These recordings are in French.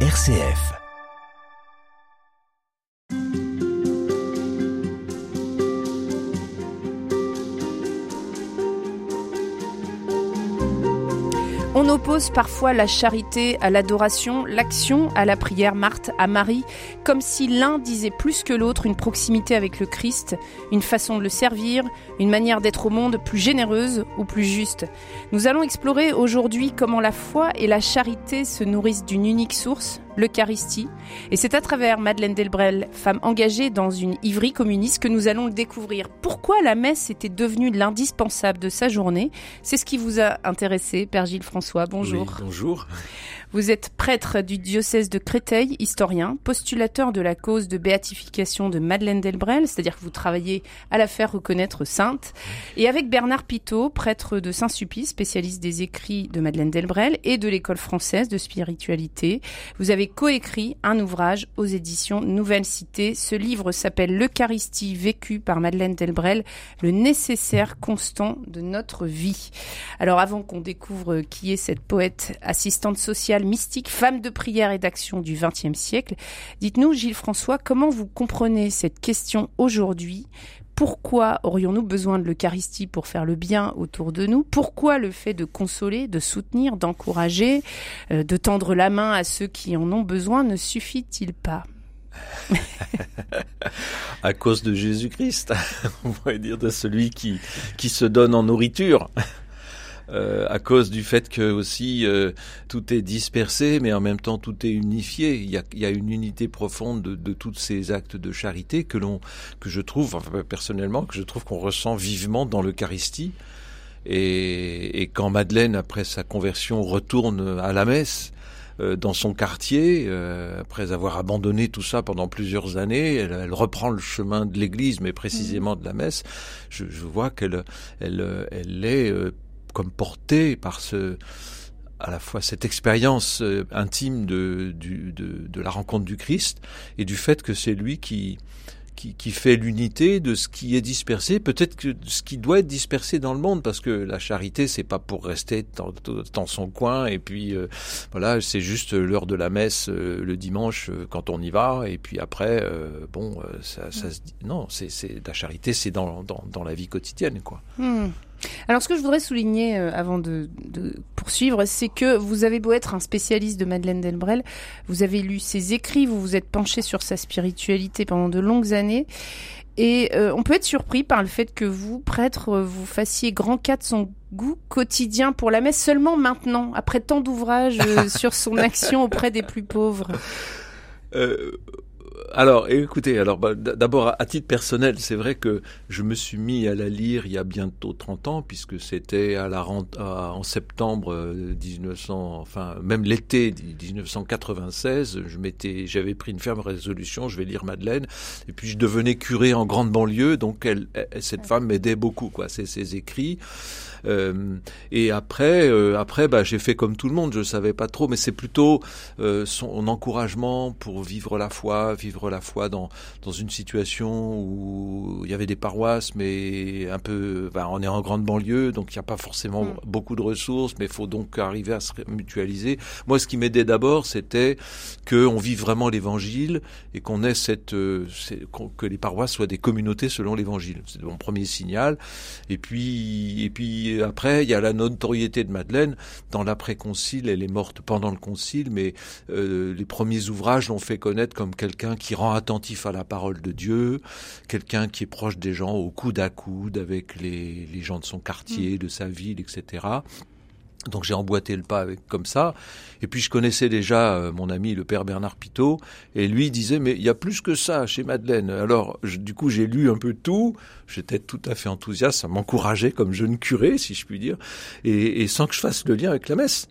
RCF. Oppose parfois la charité à l'adoration, l'action à la prière, Marthe à Marie, comme si l'un disait plus que l'autre une proximité avec le Christ, une façon de le servir, une manière d'être au monde plus généreuse ou plus juste. Nous allons explorer aujourd'hui comment la foi et la charité se nourrissent d'une unique source, l'Eucharistie. Et c'est à travers Madeleine Delbrel, femme engagée dans une ivrie communiste, que nous allons découvrir. Pourquoi la messe était devenue l'indispensable de sa journée? C'est ce qui vous a intéressé, Père Gilles François. Bonjour. Bonjour. Vous êtes prêtre du diocèse de Créteil, historien, postulateur de la cause de béatification de Madeleine Delbrel, c'est-à-dire que vous travaillez à la faire reconnaître sainte, et avec Bernard Pitot, prêtre de Saint-Sulpice, spécialiste des écrits de Madeleine Delbrel et de l'école française de spiritualité. Vous avez coécrit un ouvrage aux éditions Nouvelle Cité. Ce livre s'appelle L'Eucharistie vécue par Madeleine Delbrel, le nécessaire constant de notre vie. Alors avant qu'on découvre qui est cette poète assistante sociale mystique, femme de prière et d'action du XXe siècle. Dites-nous, Gilles François, comment vous comprenez cette question aujourd'hui? Pourquoi aurions-nous besoin de l'Eucharistie pour faire le bien autour de nous? Pourquoi le fait de consoler, de soutenir, d'encourager, euh, de tendre la main à ceux qui en ont besoin ne suffit-il pas? À cause de Jésus-Christ, on pourrait dire de celui qui, qui se donne en nourriture. Euh, à cause du fait que aussi euh, tout est dispersé, mais en même temps tout est unifié. Il y a, il y a une unité profonde de, de, tous ces actes de charité que l'on, que je trouve, enfin, personnellement, que je trouve qu'on ressent vivement dans l'Eucharistie. Et, et, quand Madeleine, après sa conversion, retourne à la messe, euh, dans son quartier, euh, après avoir abandonné tout ça pendant plusieurs années, elle, elle reprend le chemin de l'Église, mais précisément de la messe. Je, je vois qu'elle elle, elle est euh, comme portée par ce à la fois cette expérience euh, intime de, de, la rencontre du Christ et du fait que c'est lui qui, qui, fait l'unité de ce qui est dispersé, peut-être que ce qui doit être dispersé dans le monde, parce que la charité, c'est pas pour rester dans, son coin, et puis euh, voilà, c'est juste l'heure de la messe euh, le dimanche quand on y va, et puis après, bon, ça, ça se dit, non, c'est la charité, c'est dans, dans, dans, la vie quotidienne, quoi. Hmm. Alors, ce que je voudrais souligner euh, avant de, de poursuivre, c'est que vous avez beau être un spécialiste de Madeleine Delbrel, vous avez lu ses écrits, vous vous êtes penché sur sa spiritualité pendant de longues années. Et euh, on peut être surpris par le fait que vous, prêtre, vous fassiez grand cas de son goût quotidien pour la messe seulement maintenant, après tant d'ouvrages euh, sur son action auprès des plus pauvres. Euh, alors, écoutez, alors bah, d'abord à titre personnel, c'est vrai que je me suis mis à la lire il y a bientôt 30 ans, puisque c'était à la rente, à, en septembre 1900, enfin même l'été 1996, je m'étais, j'avais pris une ferme résolution, je vais lire Madeleine, et puis je devenais curé en grande banlieue, donc elle, elle, cette femme m'aidait beaucoup, quoi. C'est ses écrits. Euh, et après, euh, après, bah, j'ai fait comme tout le monde. Je savais pas trop, mais c'est plutôt euh, son encouragement pour vivre la foi, vivre la foi dans dans une situation où il y avait des paroisses, mais un peu, on est en grande banlieue, donc il n'y a pas forcément mm. beaucoup de ressources, mais il faut donc arriver à se mutualiser. Moi, ce qui m'aidait d'abord, c'était que on vive vraiment l'Évangile et qu'on ait cette, euh, que les paroisses soient des communautés selon l'Évangile. C'est mon premier signal. Et puis, et puis après, il y a la notoriété de Madeleine. Dans l'après-concile, elle est morte pendant le concile, mais euh, les premiers ouvrages l'ont fait connaître comme quelqu'un qui rend attentif à la parole de Dieu, quelqu'un qui est proche des gens au coude à coude avec les, les gens de son quartier, de sa ville, etc. Donc j'ai emboîté le pas avec comme ça. Et puis je connaissais déjà euh, mon ami le père Bernard Pitot, et lui disait mais il y a plus que ça chez Madeleine. Alors je, du coup j'ai lu un peu tout. J'étais tout à fait enthousiaste, ça m'encourageait comme jeune curé si je puis dire, et, et sans que je fasse le lien avec la messe.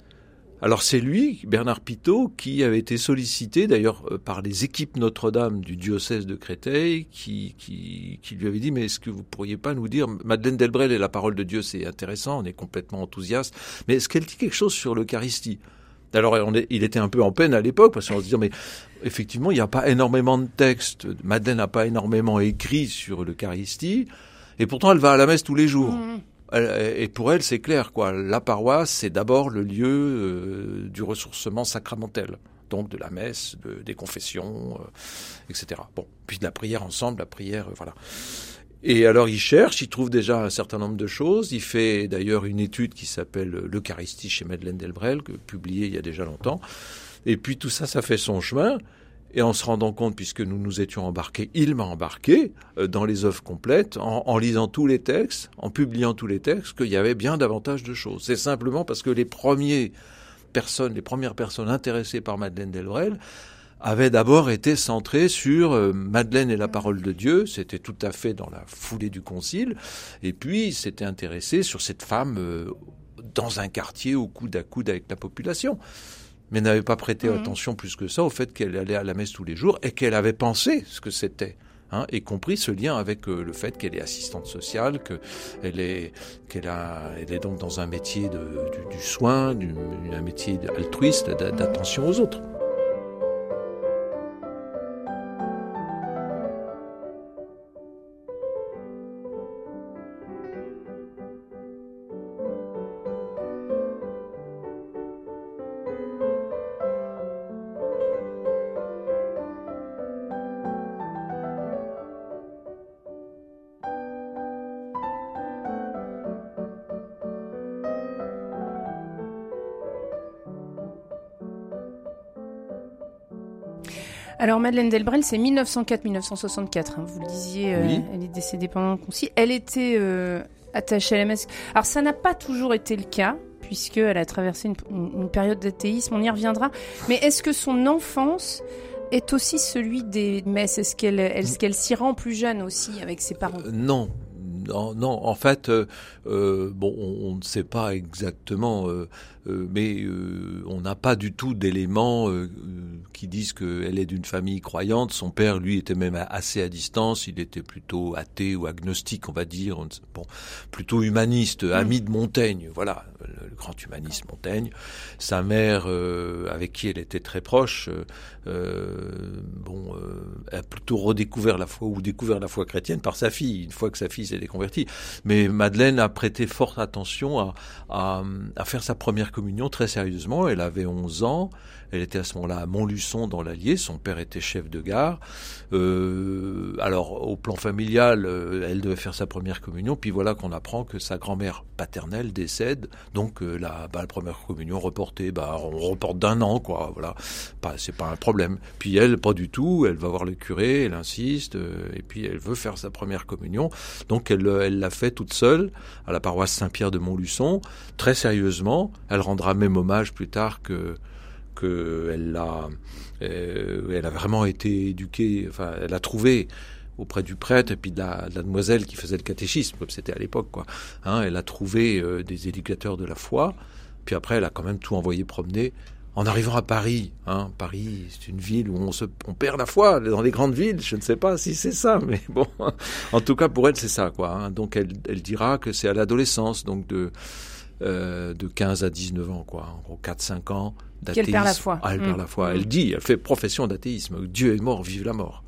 Alors c'est lui, Bernard Pitot, qui avait été sollicité d'ailleurs euh, par les équipes Notre-Dame du diocèse de Créteil, qui, qui, qui, lui avait dit mais est-ce que vous pourriez pas nous dire Madeleine Delbrel et la parole de Dieu c'est intéressant, on est complètement enthousiaste, mais est-ce qu'elle dit quelque chose sur l'Eucharistie? Alors est, il était un peu en peine à l'époque parce qu'on se dit mais effectivement il n'y a pas énormément de textes, Madeleine n'a pas énormément écrit sur l'Eucharistie et pourtant elle va à la messe tous les jours. Mmh. Et pour elle, c'est clair, quoi. La paroisse, c'est d'abord le lieu euh, du ressourcement sacramentel. donc de la messe, des confessions, etc. Bon, puis de la prière ensemble, la prière, voilà. Et alors il cherche, il trouve déjà un certain nombre de choses. Il fait d'ailleurs une étude qui s'appelle l'Eucharistie chez Madeleine Delbrel, publiée il y a déjà longtemps. Et puis tout ça, ça fait son chemin. Et en se rendant compte, puisque nous nous étions embarqués, il m'a embarqué euh, dans les œuvres complètes, en, lisant tous les textes, en publiant tous les textes, qu'il y avait bien davantage de choses. C'est simplement parce que les premiers personnes, les premières personnes intéressées par Madeleine Delbrel avaient d'abord été centrées sur euh, Madeleine et la parole de Dieu, c'était tout à fait dans la foulée du concile, et puis s'était intéressé sur cette femme euh, dans un quartier au coude à coude avec la population mais n'avait pas prêté mhm. attention plus que ça au fait qu'elle allait à la messe tous les jours et qu'elle avait pensé ce que c'était. Hein, y compris ce lien avec euh, le fait qu'elle est assistante sociale, qu'elle est, qu'elle a, elle est donc dans un métier de, du, du, soin, du, un métier altruiste, d'attention aux autres. Alors Madeleine Delbrel, c'est 1904-1964. Hein, vous le disiez, euh, elle est décédée pendant le concile. Elle était euh, attachée à la messe. Alors ça n'a pas toujours été le cas, puisqu'elle a traversé une, période d'athéisme. On y reviendra. Mais est-ce que son enfance est aussi celui des messes? Est-ce qu'elle est qu'elle s'y rend plus jeune aussi avec ses parents? Euh, Non, non, en fait, bon, on, ne sait pas exactement euh, mais euh, on n'a pas du tout d'éléments euh, qui disent qu'elle est d'une famille croyante. Son père, lui, était même assez à distance. Il était plutôt athée ou agnostique, on va dire. Bon, plutôt humaniste, mm. ami de Montaigne. Voilà, le grand humaniste Montaigne. Sa mère, avec qui elle était très proche, bon, a plutôt redécouvert la foi ou découvert la foi chrétienne par sa fille, une fois que sa fille s'est déconvertie. Mais Madeleine a prêté forte attention à, à, à faire sa première communion très sérieusement. Elle avait 11 ans. Elle était à ce moment-là à Montluçon dans l'Allier. Son père était chef de gare. Euh, alors, au plan familial, euh, elle devait faire sa première communion. Puis voilà qu'on apprend que sa grand-mère paternelle décède. Donc, euh, la, bah, la, première communion reportée, bah, on reporte d'un an, quoi. Voilà, c'est pas un problème. Puis elle, pas du tout. Elle va voir le curé, elle insiste, et puis elle veut faire sa première communion. Donc, elle, elle l'a fait toute seule à la paroisse Saint-Pierre de Montluçon, très sérieusement. Elle rendra même hommage plus tard que qu'elle a, euh, elle a vraiment été éduquée, enfin, elle a trouvé auprès du prêtre et puis de la, demoiselle qui faisait le catéchisme, c'était à l'époque, quoi. Hein, elle a trouvé euh, des éducateurs de la foi, puis après, elle a quand même tout envoyé promener. En arrivant à Paris, hein, Paris, c'est une ville où on se, on perd la foi. Dans les grandes villes, je ne sais pas si c'est ça, mais bon, en tout cas pour elle, c'est ça, quoi. Hein. Donc elle, elle dira que c'est à l'adolescence, donc de euh, de 15 à 19 ans, quoi. En gros, 4-5 ans d'athéisme. Elle perd la foi. Ah, elle perd mmh. la foi. Elle mmh. dit, elle fait profession d'athéisme. Dieu est mort, vive la mort.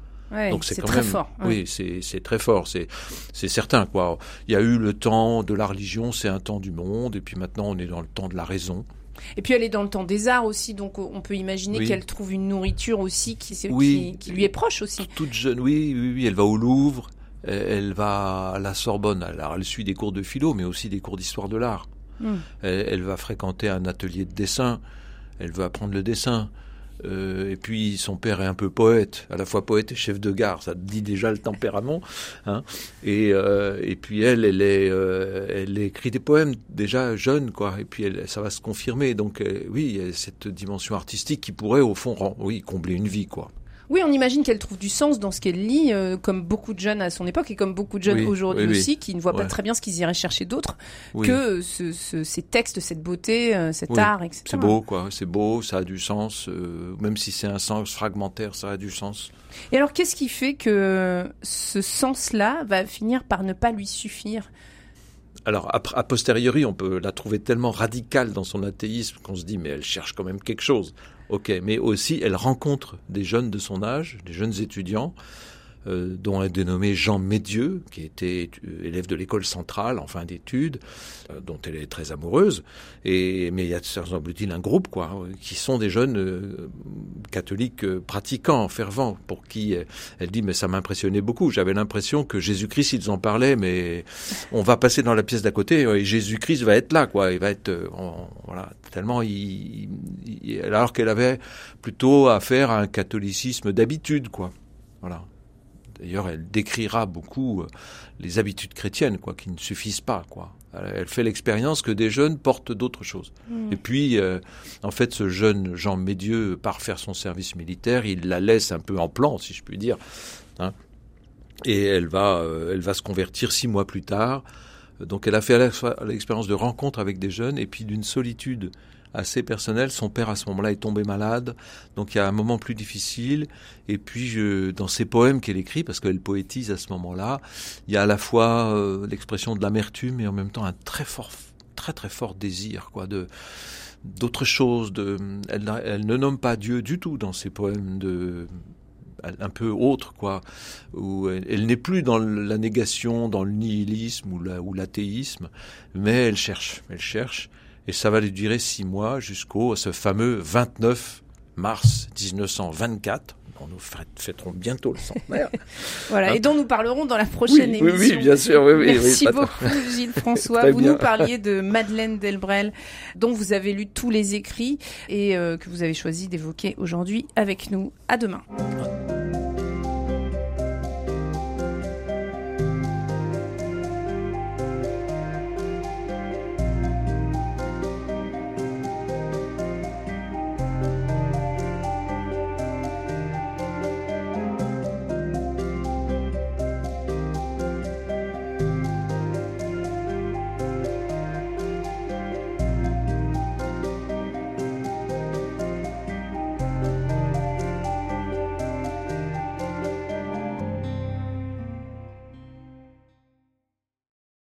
Donc c'est très fort. Oui, c'est très fort. C'est c'est certain quoi. Il y a eu le temps de la religion, c'est un temps du monde, et puis maintenant on est dans le temps de la raison. Et puis elle est dans le temps des arts aussi, donc on peut imaginer qu'elle trouve une nourriture aussi qui, qui, qui, lui est proche aussi. Toute jeune, oui, oui, oui. Elle va au Louvre, elle va à la Sorbonne. Alors elle suit des cours de philo, mais aussi des cours d'histoire de l'art. Hmm. Elle, va fréquenter un atelier de dessin. Elle veut apprendre le dessin. Euh, et puis son père est un peu poète, à la fois poète et chef de gare, ça dit déjà le tempérament. Hein. Et, euh, et puis elle, elle, est, euh, elle écrit des poèmes déjà jeune, quoi. Et puis ça va se confirmer. Donc oui, il y a cette dimension artistique qui pourrait au fond, oui, combler une vie, quoi. Oui, on imagine qu'elle trouve du sens dans ce qu'elle lit, euh, comme beaucoup de jeunes à son époque et comme beaucoup de jeunes aujourd'hui aussi, qui ne voient pas très bien ce qu'ils iraient chercher d'autre que ces textes, cette beauté, euh, cet art, etc. C'est beau, quoi. C'est beau, ça a du sens. Euh, même si c'est un sens fragmentaire, ça a du sens. Et alors, qu'est-ce qui fait que ce sens-là va finir par ne pas lui suffire? Alors, a, posteriori, on peut la trouver tellement radicale dans son athéisme qu'on se dit, mais elle cherche quand même quelque chose. Ok, mais aussi elle rencontre des jeunes de son âge, des jeunes étudiants, dont un dénommé Jean Médieux, qui était élève de l'école centrale en fin d'études, dont elle est très amoureuse. Et mais il y a semble-t-il un groupe quoi, qui sont des jeunes catholiques pratiquants, fervents, pour qui elle dit mais ça m'impressionnait beaucoup. J'avais l'impression que Jésus-Christ ils en parlaient, mais on va passer dans la pièce d'à côté et Jésus-Christ va être là quoi. Il va être voilà tellement alors qu'elle avait plutôt affaire à un catholicisme d'habitude, quoi. Voilà. D'ailleurs, elle décrira beaucoup euh, les habitudes chrétiennes, quoi, qui ne suffisent pas, quoi. Elle fait l'expérience que des jeunes portent d'autres choses. Mm. Et puis, euh, en fait, ce jeune Jean Médieux part faire son service militaire. Il la laisse un peu en plan, si je puis dire. Hein. et elle va, euh, elle va se convertir six mois plus tard. Donc, elle a fait l'expérience de rencontre avec des jeunes et puis d'une solitude assez personnel. Son père à ce moment-là est tombé malade, donc il y a un moment plus difficile. Et puis dans ses poèmes qu'elle écrit, parce qu'elle poétise à ce moment-là, il y a à la fois euh, l'expression de l'amertume et en même temps un très fort, très très fort désir, quoi, de d'autres choses. De, elle, elle, ne nomme pas Dieu du tout dans ses poèmes de un peu autre, quoi, où elle, n'est plus dans la négation, dans le nihilisme ou l'athéisme, mais elle cherche, elle cherche, et ça va lui durer six mois jusqu'au ce fameux 29 mars 1924. On nous fêterons bientôt le centenaire. voilà, et dont nous parlerons dans la prochaine émission. Oui, oui, bien sûr. Oui, oui, Merci beaucoup, Gilles François. vous nous parliez de Madeleine Delbrel, dont vous avez lu tous les écrits et euh, que vous avez choisi d'évoquer aujourd'hui avec nous. À demain.